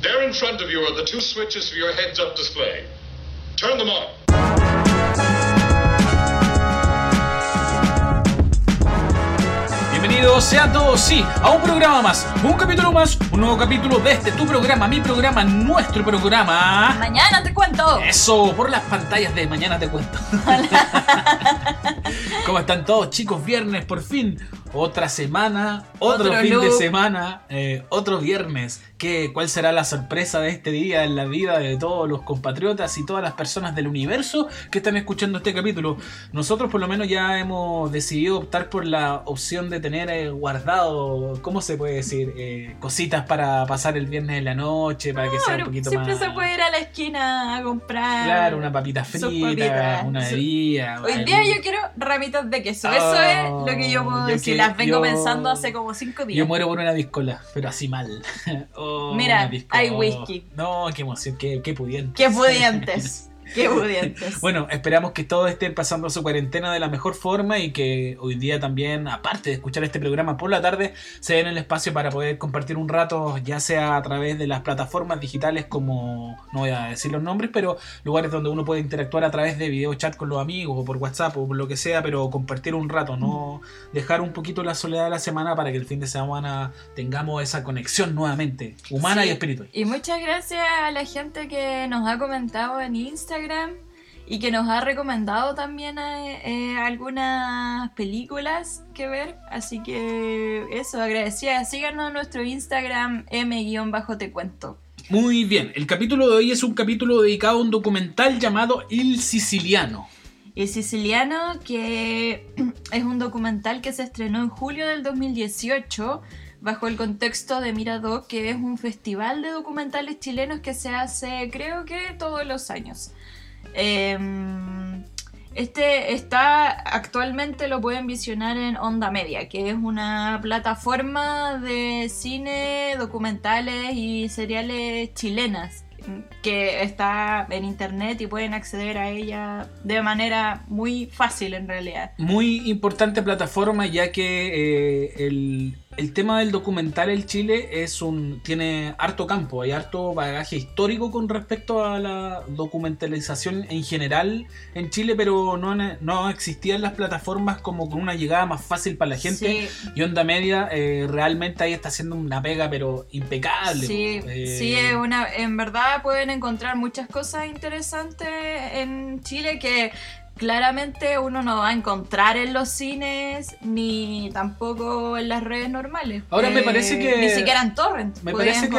There in front of you are the two switches for your heads-up display. Turn them on. Bienvenidos sean todos, sí, a un programa más, un capítulo más, un nuevo capítulo de este, tu programa, mi programa, nuestro programa. Mañana te cuento. Eso, por las pantallas de mañana te cuento. ¿Cómo están todos chicos? Viernes, por fin. Otra semana, otro, Otro fin de look. semana, eh, otro viernes. ¿Qué, ¿Cuál será la sorpresa de este día en la vida de todos los compatriotas y todas las personas del universo que están escuchando este capítulo? Nosotros por lo menos ya hemos decidido optar por la opción de tener eh, guardado, ¿cómo se puede decir? Eh, cositas para pasar el viernes en la noche, para que sea un poquito siempre más... se puede ir a la esquina a comprar. Claro, una papita frita, papitas. una Su- bebida. Hoy día yo quiero ramitas de queso. Eso es lo que yo puedo Oh, yo decir. Las vengo yo- pensando hace como cinco días. Yo muero por una discola, pero así mal. Oh, Mira, hay whisky. No, qué emoción, qué, qué pudiente. Qué pudientes. Qué pudientes. Bueno, esperamos que todos estén pasando su cuarentena de la mejor forma y que hoy día también, aparte de escuchar este programa por la tarde, se den el espacio para poder compartir un rato, ya sea a través de las plataformas digitales como, no voy a decir los nombres, pero lugares donde uno puede interactuar a través de video chat con los amigos o por WhatsApp o por lo que sea, pero compartir un rato, no dejar un poquito la soledad de la semana para que el fin de semana tengamos esa conexión nuevamente, humana Sí. y espiritual. Y muchas gracias a la gente que nos ha comentado en Instagram y que nos ha recomendado también eh, eh, algunas películas que ver. Así que eso, agradecida. Síganos en nuestro Instagram m-te cuento. Muy bien, el capítulo de hoy es un capítulo dedicado a un documental llamado Il Siciliano. El Siciliano, que es un documental que se estrenó en julio del 2018 bajo el contexto de Mirador, que es un festival de documentales chilenos que se hace creo que todos los años. Em, este está actualmente lo pueden visionar en Onda Media, que es una plataforma de cine, documentales y seriales chilenas que está en internet y pueden acceder a ella de manera muy fácil en realidad. Muy importante plataforma ya que eh, el, el tema del documental en Chile es un tiene harto campo, hay harto bagaje histórico con respecto a la documentalización en general en Chile, pero no, no existían las plataformas como con una llegada más fácil para la gente. Sí, Y Onda Media eh, realmente ahí está haciendo una pega, pero impecable. sí. Eh, sí, es una, en verdad pueden encontrar muchas cosas interesantes en Chile que claramente uno no va a encontrar en los cines ni tampoco en las redes normales. Ahora me Eh, parece que- Ni siquiera en Torrent. Me parece que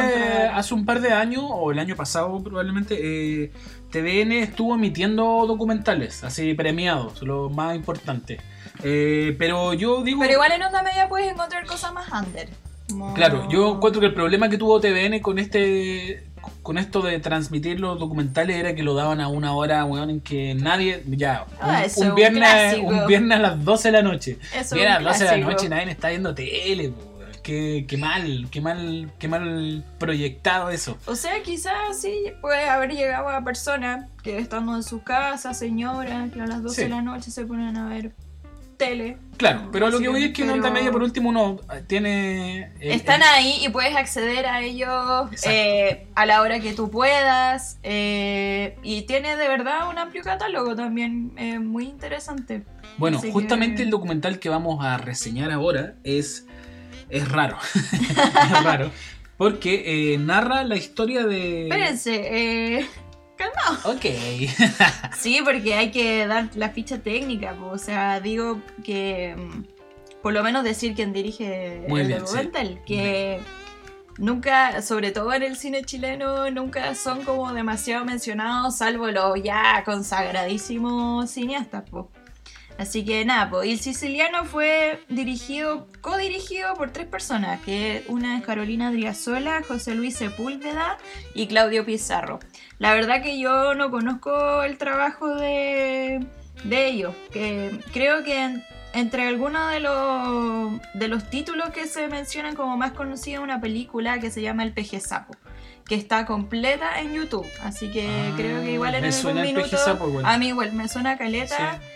hace un par de años, o el año pasado probablemente, eh, TVN estuvo emitiendo documentales, así premiados, lo más importante. Eh, pero yo digo... Pero igual en Onda Media puedes encontrar cosas más under. Como- Claro, yo encuentro que el problema que tuvo TVN con este con esto de transmitir los documentales era que lo daban a una hora, weón, en que nadie, ya, un, Ah, eso un un viernes, clásico. un viernes a las 12 de la noche. Eso Mira, a las un 12 de la noche nadie está viendo tele, weón. qué, qué mal, qué mal, qué mal proyectado eso. O sea, quizás sí puede haber llegado a personas que estando en su casa, señoras, que a las 12 Sí. de la noche se ponen a ver tele. Claro, pero lo que voy es que en Pero- Onda Media por último uno eh, tiene... eh, Están eh, ahí y puedes acceder a ellos eh, a la hora que tú puedas. eh, y tiene de verdad un amplio catálogo también eh, muy interesante. Bueno, Así que- justamente el documental que vamos a reseñar ahora es, es raro. es raro. Porque narra la historia de... Espérense, eh, calmado. Ok. Sí, porque hay que dar la ficha técnica. po. O sea, digo que mm, por lo menos decir quién dirige Muy el bien, sí. Que nunca, sobre todo en el cine chileno, nunca son como demasiado mencionados, salvo los ya consagradísimos cineastas. po. Así que nada, pues, El Siciliano fue dirigido, co-dirigido por tres personas, que una es Carolina Driazola, José Luis Sepúlveda y Claudio Pizarro. La verdad que yo no conozco el trabajo de, de ellos, que creo que en- entre algunos de los, de los títulos que se mencionan como más conocida una película que se llama El Peje Sapo, que está completa en YouTube, así que Ah, creo que igual en algún minuto Sapo, igual. a mí igual me suena caleta. Sí.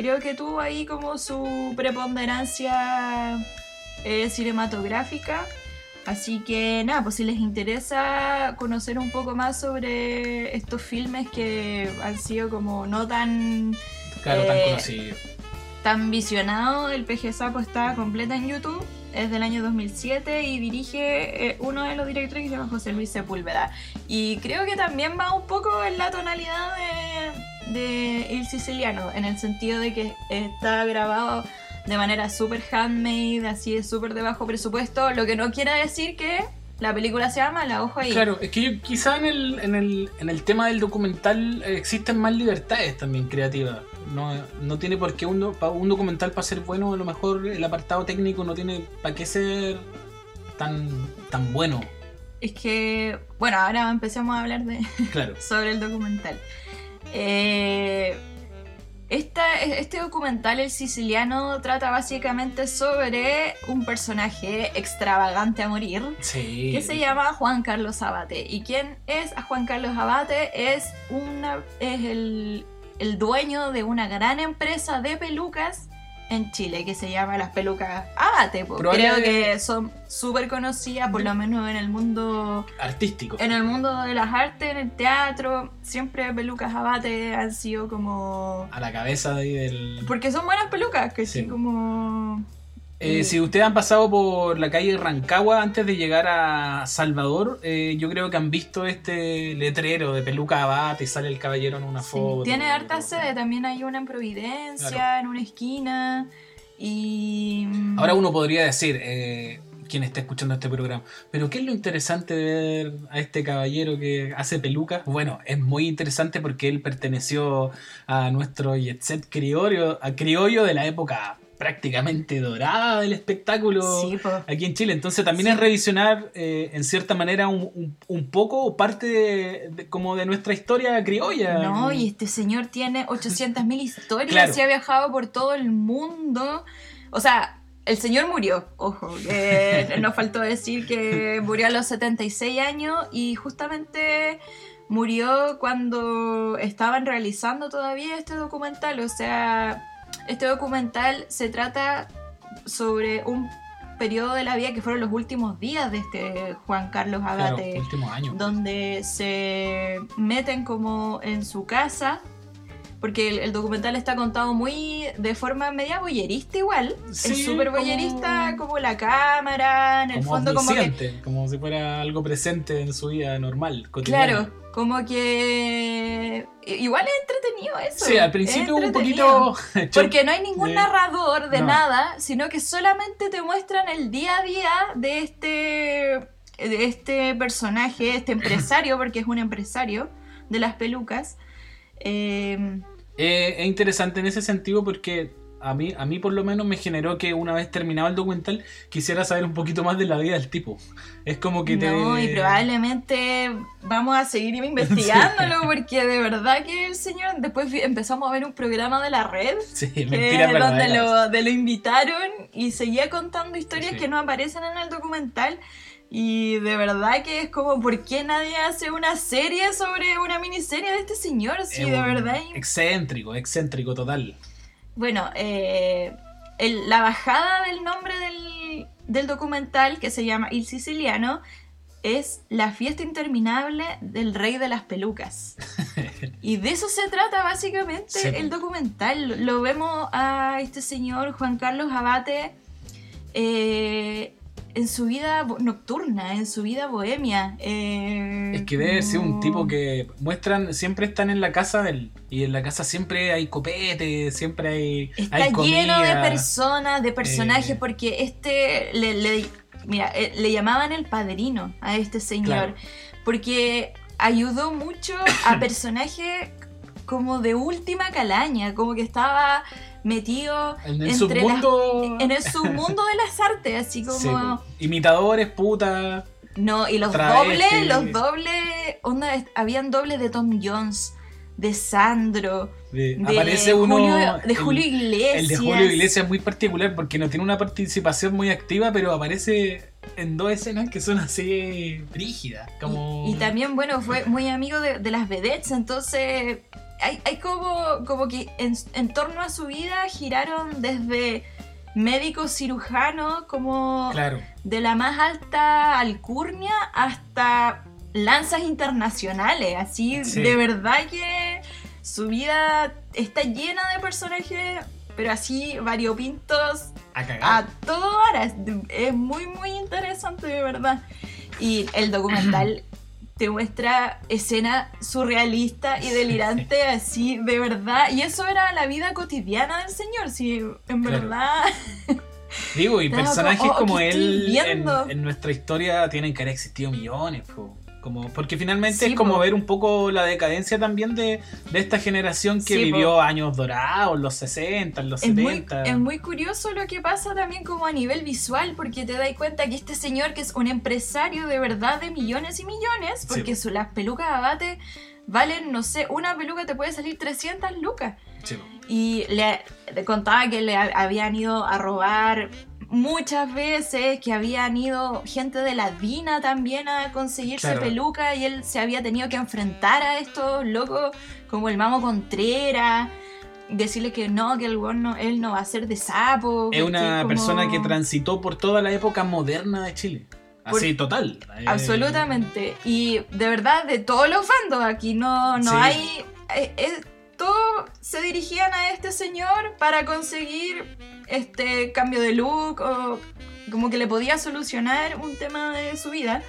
Creo que tuvo ahí como su preponderancia eh, cinematográfica. Así que nada, pues si les interesa conocer un poco más sobre estos filmes que han sido como no tan Claro, tan Eh, conocido. tan visionado, el PG Sapo está completa en YouTube. Es del año 2007 y dirige eh, uno de los directores que se llama José Luis Sepúlveda. Y creo que también va un poco en la tonalidad de, de El Siciliano, en el sentido de que está grabado de manera súper handmade, así de súper de bajo presupuesto, lo que no quiere decir que la película sea mala, ojo ahí. Claro, es que yo, quizá en el, en, el, en el tema del documental eh, existen más libertades también creativas. No, no tiene por qué un, un documental para ser bueno, a lo mejor el apartado técnico no tiene para qué ser tan, tan bueno. Es que, bueno, ahora empecemos a hablar de, Claro. sobre el documental. Eh, esta- este documental, El Siciliano, trata básicamente sobre un personaje extravagante a morir Sí. que se llama Juan Carlos Abate. ¿Y quién es a Juan Carlos Abate? Es, una, es el, el dueño de una gran empresa de pelucas en Chile que se llama Las Pelucas Abate. po. Creo que son súper conocidas, por lo menos en el mundo Artístico. en el mundo de las artes, en el teatro, siempre pelucas abate han sido como... A la cabeza de ahí del... Porque son buenas pelucas, que sí, como... Eh, si ustedes han pasado por la calle Rancagua antes de llegar a Salvador, eh, yo creo que han visto este letrero de peluca abate y sale el caballero en una Sí, foto. Tiene harta sede, también hay una en Providencia, Claro. en una esquina, y... Ahora uno podría decir, eh, quien está escuchando este programa, pero ¿qué es lo interesante de ver a este caballero que hace pelucas? Bueno, es muy interesante porque él perteneció a nuestro jet set criollo, a criollo de la época prácticamente dorada del espectáculo Sí, aquí en Chile. Entonces también Sí. es revisionar eh, en cierta manera un, un- un poco parte de, de- como de nuestra historia criolla. No, y este señor tiene 800.000 historias Claro. y ha viajado por todo el mundo. O sea, el señor murió, ojo, que nos faltó decir que murió a los 76 años y justamente murió cuando estaban realizando todavía este documental. O sea, este documental se trata sobre un periodo de la vida que fueron los últimos días de este Juan Carlos Claro, Agate últimos años. donde se meten como en su casa, porque el, el documental está contado muy de forma media boyerista igual, Sí, es súper boyerista, como... la cámara, en el como fondo como que... como si fuera algo presente en su vida normal, cotidiana. Claro, como que... Igual es entretenido eso. Sí, al principio un poquito. Porque no hay ningún narrador de No. nada, sino que solamente te muestran el día a día de este, de este personaje, este empresario, porque es un empresario de las pelucas. Eh, Eh, es interesante en ese sentido porque a mí, a mí por lo menos me generó que una vez terminado el documental quisiera saber un poquito más de la vida del tipo. Es como que te... No, y probablemente vamos a seguir investigándolo, porque de verdad que el señor, después empezamos a ver un programa de la red. Sí, que mentiras es donde lo, de lo invitaron y seguía contando historias Sí. que no aparecen en el documental. Y de verdad que es como, ¿por qué nadie hace una serie sobre una miniserie de este señor? Sí, Es de verdad. Excéntrico, excéntrico total. Bueno, eh, el- la bajada del nombre del, del documental, que se llama Il Siciliano, es la fiesta interminable del rey de las pelucas. y de eso se trata básicamente Sí, el documental. Lo vemos a este señor Juan Carlos Abate eh, en su vida nocturna, en su vida bohemia. eh, Es que debe ser un tipo que muestran, siempre están en la casa del, y en la casa siempre hay copete, siempre hay, Está hay lleno de personas, de personajes, Eh. porque este le, le- mira, eh, le llamaban el padrino a este señor, Claro. porque ayudó mucho a personajes como de última calaña, como que estaba metido En el entre submundo. las- en el submundo de las artes, así como Sí, imitadores, puta. no, y los dobles, los dobles, onda, habían dobles de Tom Jones, de Sandro, de- de aparece uno. Julio, de el- Julio Iglesias. El de Julio Iglesias es muy particular porque no tiene una participación muy activa, pero aparece en dos escenas que son así brígidas. Como... Y, y también, bueno, fue muy amigo de, de las vedettes, entonces hay, hay como, como que en, en torno a su vida giraron desde médico cirujano como Claro. de la más alta alcurnia hasta lanzas internacionales. Así, Sí. de verdad que su vida está llena de personajes, pero así variopintos A cagar. a todo hora. Es, es muy, muy interesante, de verdad. Y el documental te muestra escena surrealista y delirante, así, de verdad. Y eso era la vida cotidiana del señor, si en Claro. verdad. Digo, y personajes como, oh, como ¿qué estoy él en, en nuestra historia tienen que haber existido millones, po. Como, porque finalmente Sí, es como po. ver un poco la decadencia también de, de esta generación que Sí, vivió po. años dorados, los 60, los Es muy, 70. es muy curioso lo que pasa también como a nivel visual, porque te das cuenta que este señor que es un empresario de verdad de millones y millones, porque Sí. su- las pelucas abate valen, no sé, una peluca te puede salir 300 lucas. Y le, le contaba que le ha- habían ido a robar muchas veces, que habían ido gente de la DINA también a conseguirse Claro. peluca y él se había tenido que enfrentar a estos locos como el Mamo Contreras. Decirle que no, que el no, él no va a ser de sapo. Es una persona que transitó por toda la época moderna de Chile. Así, total. Eh, Absolutamente. Y de verdad, de todos los bandos aquí no, no Sí. hay. eh, eh, todos se dirigían a este señor para conseguir este cambio de look o como que le podía solucionar un tema de su vida.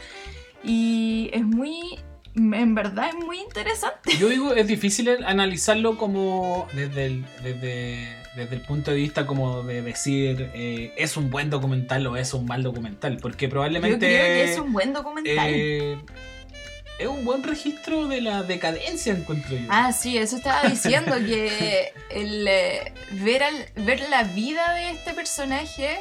Y es muy. En verdad es muy interesante. Yo digo, es difícil analizarlo como desde el, desde, desde el punto de vista como de decir eh, es un buen documental o es un mal documental, porque Yo probablemente creo que es un buen documental. eh, es un buen registro de la decadencia, encuentro yo. Ah, sí, eso estaba diciendo, que el eh, ver, al- ver la vida de este personaje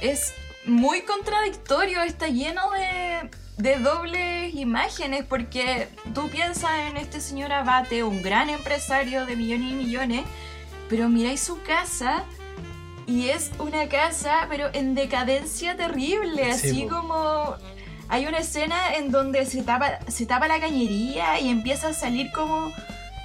es muy contradictorio, está lleno de, de dobles imágenes, porque tú piensas en este señor Abate, un gran empresario de millones y millones, pero miráis su casa y es una casa, pero en decadencia terrible, Sí, así como... Hay una escena en donde se tapa, se la cañería y empieza a salir como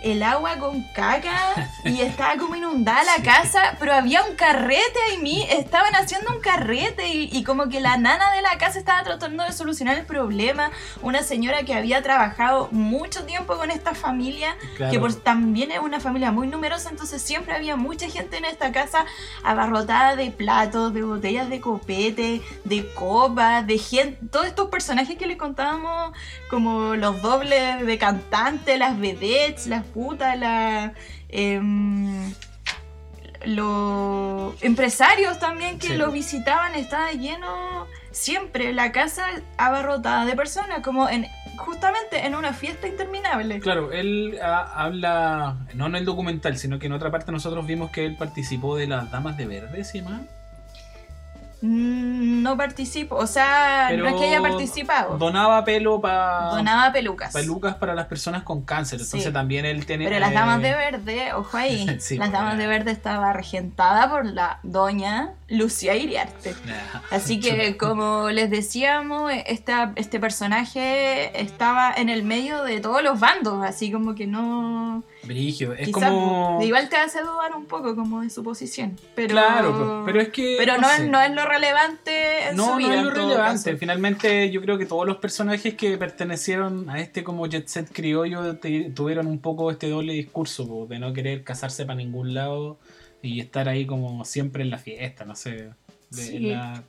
el agua con caca y estaba como inundada la Sí. casa, pero había un carrete ahí, mi- estaban haciendo un carrete y, y como que la nana de la casa estaba tratando de solucionar el problema. Una señora que había trabajado mucho tiempo con esta familia Claro. que por- también es una familia muy numerosa, entonces siempre había mucha gente en esta casa abarrotada de platos, de botellas de copete, de copas, de gente, todos estos personajes que les contábamos, como los dobles de cantantes, las vedettes, las las... em, los empresarios también que Sí. lo visitaban estaba lleno siempre la casa abarrotada de personas como en justamente en una fiesta interminable Claro, él ah, habla, no en el documental, sino que en otra parte nosotros vimos que él participó de las Damas de Verde, ¿sí más? Mm, No participo, o sea, no es que haya participado. Donaba pelo para Donaba pelucas. pelucas para las personas con cáncer. Entonces Sí. también él tiene. Pero las eh, damas de verde, ojo ahí, Sí, las pues, damas ya. de verde estaba regentada por la doña Lucía Iriarte. Así que como les decíamos, esta, este personaje estaba en el medio de todos los bandos, así como que no... Brigio. Es quizás, como. Igual te hace dudar un poco como de su posición. Pero, Claro, pero- pero es que. Pero no, es, no es lo relevante en No, su no vida. es en lo relevante. caso. Finalmente, yo creo que todos los personajes que pertenecieron a este como jet set criollo te- tuvieron un poco este doble discurso po, de no querer casarse para ningún lado y estar ahí como siempre en la fiesta, no sé. de Sí. la-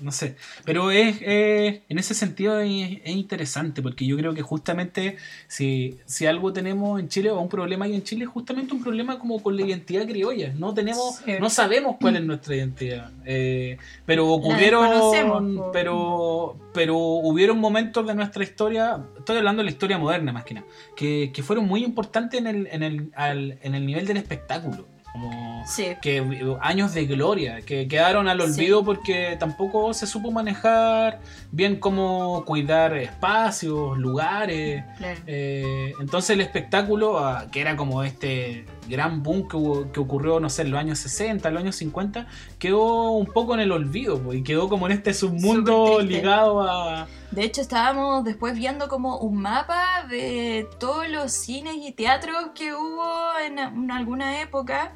no sé. Pero es, es- en ese sentido es, es interesante porque yo creo que justamente si, si algo tenemos en Chile o un problema hay en Chile es justamente un problema como con la identidad criolla. No tenemos, Sí. no sabemos cuál es nuestra identidad. Eh, pero ocurrieron, pero, pero hubieron momentos de nuestra historia, estoy hablando de la historia moderna más que nada, que, que fueron muy importantes en el, en el, al- en el nivel del espectáculo. Como Sí. que años de gloria que quedaron al Sí. olvido porque tampoco se supo manejar bien cómo cuidar espacios, lugares. Claro. Eh, entonces el espectáculo, ah, que era como este gran boom que, hubo- que ocurrió, no sé, en los años 60, en los años 50, quedó un poco en el olvido y quedó como en este submundo ligado a... De hecho, estábamos después viendo como un mapa de todos los cines y teatros que hubo en, en alguna época.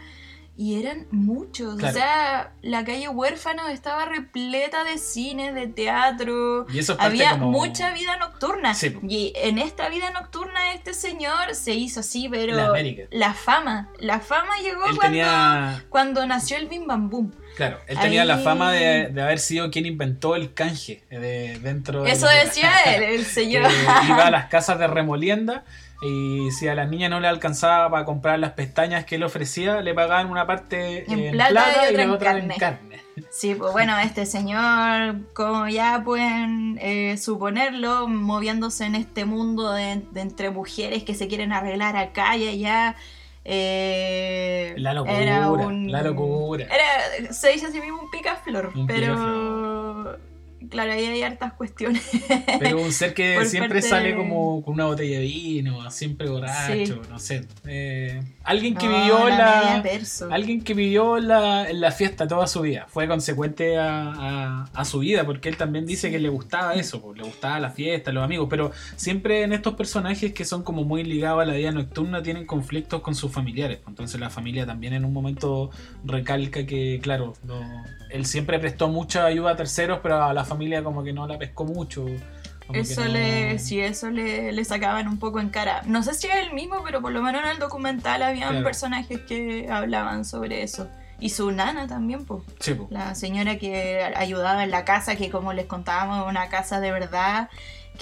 Y eran muchos. Claro. O sea, la calle Huérfano estaba repleta de cines, de teatro. Y eso Había como... mucha vida nocturna. Sí. Y en esta vida nocturna este señor se hizo así, pero La América. la fama, la fama llegó cuando, tenía, cuando nació el Bim Bam Boom. claro, él tenía la fama de, de haber sido quien inventó el canje de, dentro de Eso decía él, el señor. iba a las casas de remolienda y si a las niñas no le alcanzaba para comprar las pestañas que él ofrecía, le pagaban una parte En en, plata plata, y la otra en carne. carne. Sí, pues bueno, este señor, como ya pueden eh, suponerlo, moviéndose en este mundo de, de entre mujeres que se quieren arreglar acá y allá. eh, La locura, era un- la locura. Era, se dice así mismo un picaflor, Un pero claro, ahí hay hartas cuestiones. Pero un ser que siempre parte sale como con una botella de vino, siempre borracho, Sí. no sé. Eh, alguien que No, vivió la la, alguien que vivió la, en la fiesta toda su vida, fue consecuente a, a- a su vida, porque él también dice que le gustaba eso, pues, le gustaba la fiesta, los amigos, pero siempre en estos personajes que son como muy ligados a la vida nocturna tienen conflictos con sus familiares, pues, entonces la familia también en un momento recalca que, claro, no- él siempre prestó mucha ayuda a terceros, pero a la familia como que no la pescó mucho. Eso no- le, sí, eso le, le sacaban un poco en cara. No sé si es el mismo, pero por lo menos en el documental habían Claro. personajes que hablaban sobre eso. Y su nana también, pues. Sí. La señora que ayudaba en la casa, que como les contábamos, una casa de verdad,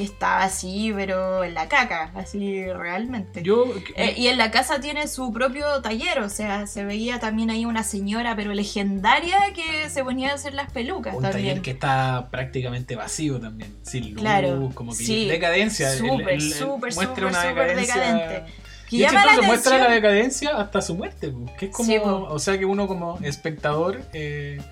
que estaba así, pero en la caca, así realmente. Yo, Eh, y en la casa tiene su propio taller, o sea, se veía también ahí una señora, pero legendaria, que se ponía a hacer las pelucas un también. taller que está prácticamente vacío también, sin luz, Claro, como que sí. decadencia. Súper, súper, súper, decadente. Que Y llama la muestra la decadencia hasta su muerte, que es como, Sí, o sea que uno como espectador eh,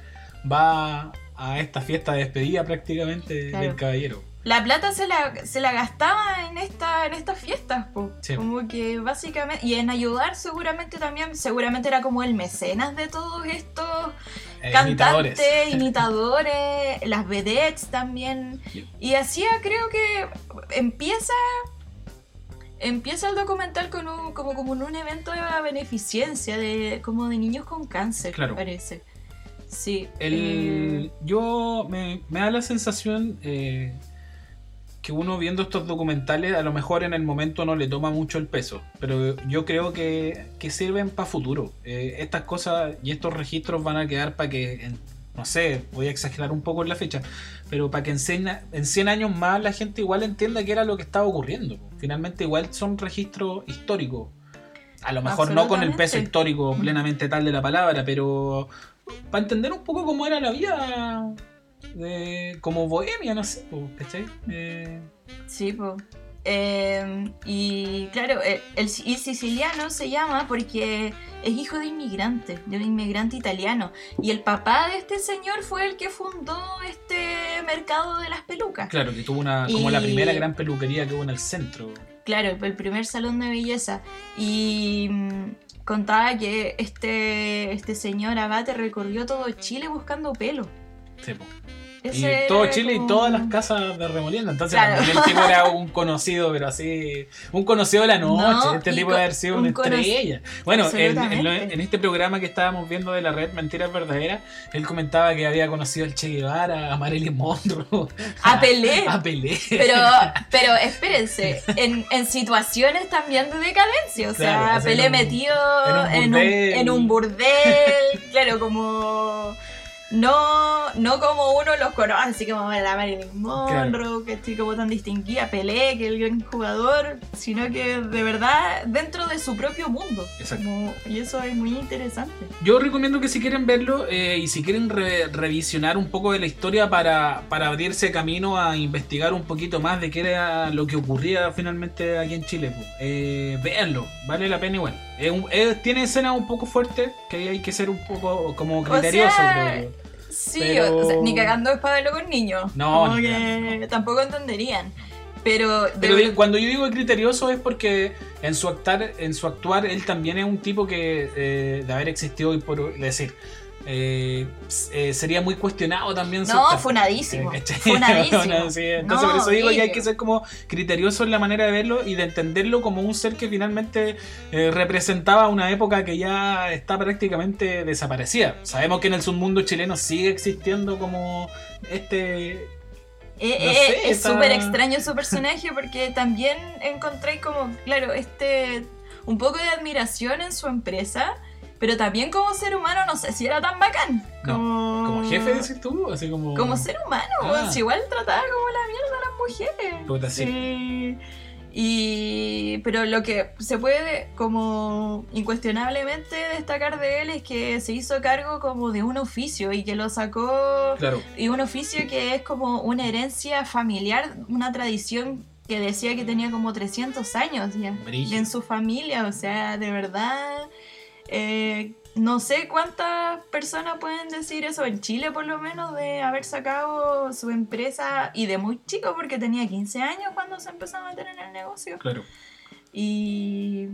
va a esta fiesta de despedida prácticamente Claro. del caballero. La plata se la, se la gastaba en esta en estas fiestas, po. Sí. como que básicamente y en ayudar seguramente también, seguramente era como el mecenas de todos estos Eh, cantantes, imitadores. imitadores, las vedettes también. Y hacía, creo que empieza empieza el documental con un, como, como en un evento de beneficencia de como de niños con cáncer, Claro. me parece. Sí. El, eh, yo me, me da la sensación eh, que uno viendo estos documentales a lo mejor en el momento no le toma mucho el peso, pero yo creo que, que sirven para futuro. Eh, estas cosas y estos registros van a quedar para que, no sé, voy a exagerar un poco en la fecha, pero para que en 100, a- en 100 años más la gente igual entienda qué era lo que estaba ocurriendo. Finalmente igual son registros históricos. A lo mejor no con el peso histórico plenamente tal de la palabra, pero para entender un poco cómo era la vida de, como bohemia, no sé, ¿cachai? Eh, Sí, po. Eh, y claro, el, el, el siciliano se llama porque es hijo de inmigrante, de un inmigrante italiano. Y el papá de este señor fue el que fundó este mercado de las pelucas. claro, que tuvo una, como la Y- primera gran peluquería que hubo en el centro. Claro, el primer salón de belleza. Y mm, contaba que este, este señor Abate recorrió todo Chile buscando pelo. Sí, po. Ese Y todo Chile y todas las casas de remolienda. Entonces, Claro. el tipo era un conocido, pero así. Un conocido de la noche. No, este tipo co- de haber sido un una estrella. Bueno, en, en lo- Absolutamente. en este programa que estábamos viendo de la red Mentiras Verdaderas, él comentaba que había conocido al Che Guevara, a Marilyn Monroe, A Pelé. A Pelé. Pero, pero espérense, en, en situaciones también de decadencia, o sea, Claro, así Pelé un- metido en un en un, burdel. en un burdel, claro, como no, no como uno los conoce, así como la Marilyn Monroe, que estoy como tan distinguida, Pelé, que el gran jugador, sino que de verdad dentro de su propio mundo. Exacto. Como- y eso es muy interesante. Yo recomiendo que si quieren verlo eh, y si quieren re- revisionar un poco de la historia para, para abrirse camino a investigar un poquito más de qué era lo que ocurría finalmente aquí en Chile, pues, eh, véanlo, vale la pena igual. Tiene escenas un poco fuertes que hay que ser un poco como criterioso, sea, creo yo. Sí, Pero- o sea, ni cagando es para verlo con niños. No, como ni que tampoco entenderían. Pero, de cuando yo digo criterioso es porque en su actuar, en su actuar él también es un tipo que eh, de haber existido y por decir, eh, eh, sería muy cuestionado también. No, funadísimo. Eh. Funadísimo. Bueno, sí, entonces No, por eso digo que hay que ser como criterioso en la manera de verlo y de entenderlo como un ser que finalmente eh, representaba una época que ya está prácticamente desaparecida. Sabemos que en el submundo chileno sigue existiendo como este... No sé, es súper extraño su personaje porque también encontré como, claro, este un poco de admiración en su empresa, pero también como ser humano no sé si era tan bacán. No, Como, Como jefe, decís tú, así como... Como ser humano, Ah. si igual trataba como la mierda a las mujeres. Puta, sí. Sí. Y pero lo que se puede como incuestionablemente destacar de él es que se hizo cargo como de un oficio y que lo sacó Claro. y un oficio que es como una herencia familiar, una tradición que decía que tenía como 300 años ya en su familia, o sea, de verdad, eh, no sé cuántas personas pueden decir eso en Chile por lo menos de haber sacado su empresa y de muy chico porque tenía 15 años cuando se empezó a meter en el negocio. Claro. Y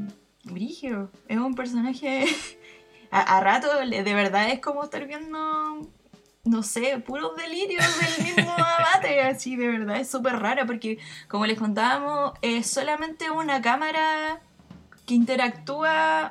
Brigio, es un personaje a, a rato, le- de verdad es como estar viendo, no sé, puros delirios del mismo abate, así de verdad, es súper raro porque como les contábamos, es solamente una cámara que interactúa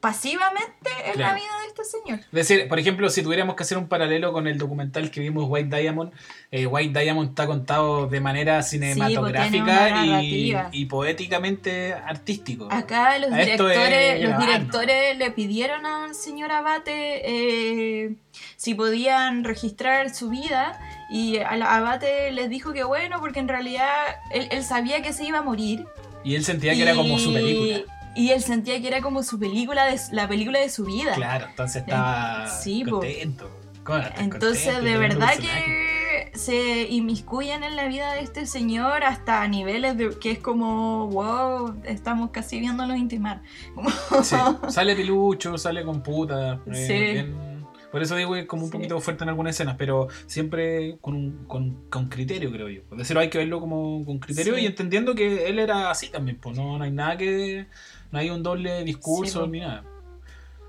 pasivamente en Claro. la vida de este señor. Es decir, por ejemplo, si tuviéramos que hacer un paralelo con el documental que vimos White Diamond, eh, White Diamond está contado de manera cinematográfica una y, y poéticamente artístico. Acá los A directores, es los directores le pidieron al señor Abate eh, si podían registrar su vida y al Abate les dijo que bueno porque en realidad él, él sabía que se iba a morir Y él sentía que era como su y- película. Y él sentía que era como su película de, la película de su vida Claro, entonces estaba Sí, contento. ¿Cómo no estar entonces contento de verdad que se inmiscuyen en la vida de este señor hasta niveles de que es como wow estamos casi viéndolo intimar Como- Sí, sale pilucho, sale con puta. eh, Sí. bien- Por eso digo que es como un Sí. poquito fuerte en algunas escenas, pero siempre con, un- con, con criterio, creo yo. Es decir, hay que verlo como con criterio Sí. y entendiendo que él era así también, pues no, no hay nada que. No hay un doble discurso Sí, ni nada.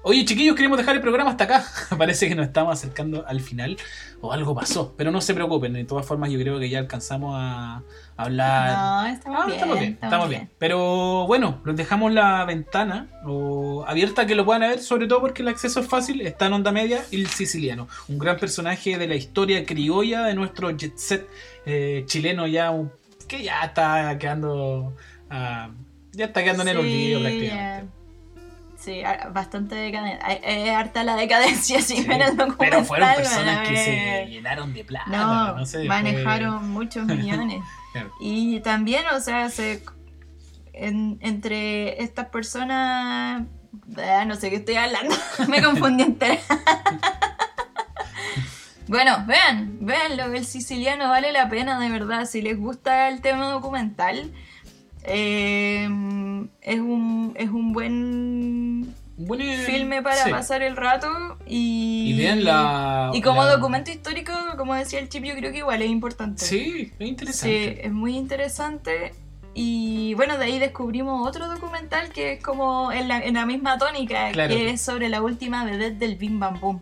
Oye, chiquillos, queremos dejar el programa hasta acá. Parece que nos estamos acercando al final o algo pasó, pero no se preocupen. De todas formas, yo creo que ya alcanzamos a hablar. No, estamos Ah, bien. estamos bien, estamos bien. Pero bueno, les dejamos la ventana o, abierta que lo puedan ver, sobre todo porque el acceso es fácil. Está en Onda Media, El Siciliano, un gran personaje de la historia criolla de nuestro jet set eh, chileno ya, que ya está quedando, ah, ya está quedando en el Sí, olvido prácticamente. Sí, bastante decadente. Es harta la decadencia, sí, el pero fueron personas que se eh, llenaron de plata. No, No, sé, fue- manejaron muchos millones. Claro. Y también, o sea, se, en- entre estas personas. ah, no sé qué estoy hablando, me confundí entera. bueno, vean, vean lo del siciliano vale la pena, de verdad. Si les gusta el tema documental, eh, es, un, es un buen buen, filme para sí. pasar el rato y, Y vean la. y como la- documento histórico, como decía el chip, yo creo que igual es importante. Sí, es Sí, interesante. es muy interesante. Y bueno, de ahí descubrimos otro documental que es como en la, en la misma tónica, Claro. que es sobre la última vedette del Bim Bam Boom.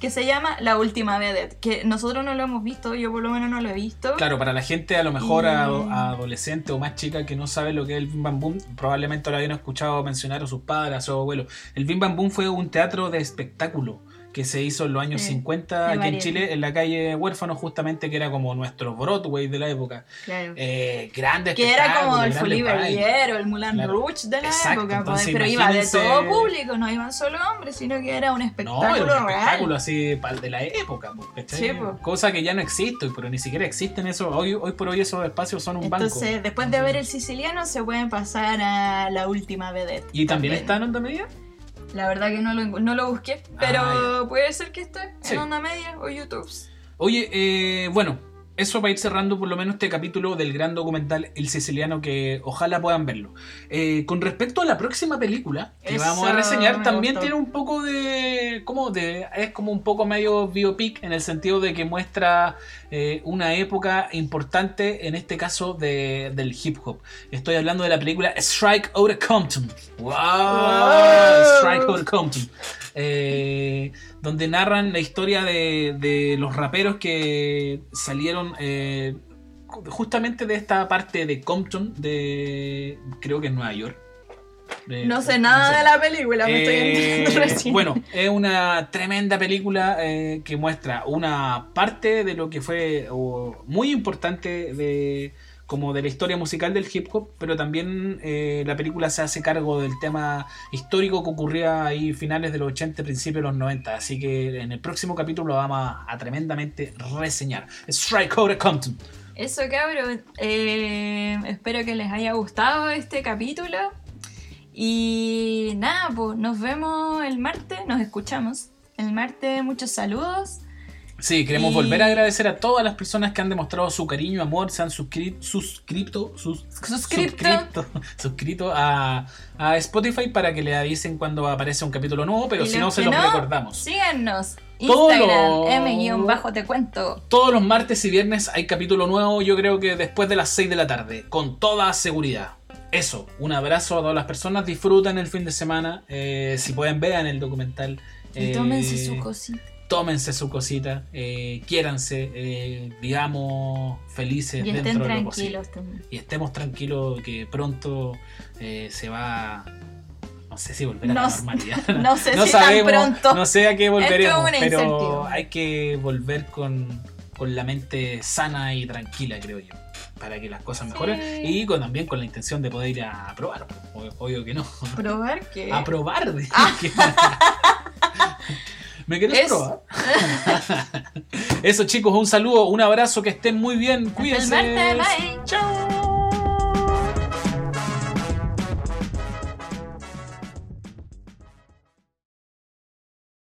Que se llama La Última Vedette. Que nosotros no lo hemos visto, yo por lo menos no lo he visto. Claro, para la gente a lo mejor Y- a- a adolescente o más chica que no sabe lo que es el Bim Bam Boom, probablemente lo habían escuchado mencionar a sus padres, a su abuelo. El Bim Bam Boom fue un teatro de espectáculo que se hizo en los años Sí, 50 de aquí en. Chile, en la calle Huérfano, justamente, que era como nuestro Broadway de la época. Claro. Eh, grande que era como el Fully el Moulin Claro. Rouge de la Exacto, época, pues, entonces pero iba de todo público, no iban solo hombres, sino que era un No, espectáculo era un real. espectáculo así de la época, po, ¿cachai? Sí, po. cosa que ya no existe, pero ni siquiera existen eso. Hoy, hoy por hoy esos espacios son un Entonces, banco. después de ver el siciliano, se pueden pasar a la última vedette. ¿Y también está en onda media? La verdad que no lo, no lo busqué, pero Ah, puede ser que esté Sí. en Onda Media o YouTube. Oye, eh, bueno, eso para ir cerrando por lo menos este capítulo del gran documental El Siciliano, que ojalá puedan verlo. Eh, con respecto a la próxima película que vamos a reseñar, también gustó. tiene un poco de, como de, es como un poco medio biopic en el sentido de que muestra eh, una época importante, en este caso de, del hip hop. Estoy hablando de la película Strike Out Compton. ¡Wow! Strike Out Compton. Eh, donde narran la historia de, de los raperos que salieron eh, justamente de esta parte de Compton, de creo que es Nueva York. De- No sé nada sé. de la película, me estoy Eh, enterando recién. Bueno, es una tremenda película eh, que muestra una parte de lo que fue o, muy importante de como de la historia musical del hip hop, pero también eh, la película se hace cargo del tema histórico que ocurría ahí finales de los 80, principios de los 90. Así que en el próximo capítulo lo vamos a, tremendamente reseñar. Strike Out Compton. Eso, cabrón. eh, espero que les haya gustado este capítulo. Y nada, pues nos vemos el martes, nos escuchamos. El martes, muchos saludos. Sí, queremos Y- volver a agradecer a todas las personas que han demostrado su cariño, amor, se han suscri- suscripto, sus- Suscripto. suscrito a, a Spotify para que le avisen cuando aparece un capítulo nuevo, pero si no, se los no, recordamos. Síganos. Instagram, M-bajo te cuento. Todos los martes y viernes hay capítulo nuevo, yo creo que después de las 6 de la tarde, con toda seguridad. Eso, un abrazo a todas las personas, disfruten el fin de semana, eh, si pueden vean el documental. Y eh, tómense su cosita. Tómense su cosita, eh, quiéranse, eh, digamos felices Y dentro de lo posible. también. Y estemos tranquilos que pronto eh, se va, no sé si volver a No la normalidad. no sé si tan pronto. No sé a qué volveremos, pero hay que volver con, con la mente sana y tranquila, creo yo. Para que las cosas mejoren Sí. y con, también con la intención de poder ir a probar. o- Obvio que no. ¿Probar qué? A probar. de- ¿Me querés Es- probar? Eso chicos, un saludo, un abrazo, que estén muy bien, Hasta el cuídense. martes, bye. Chao.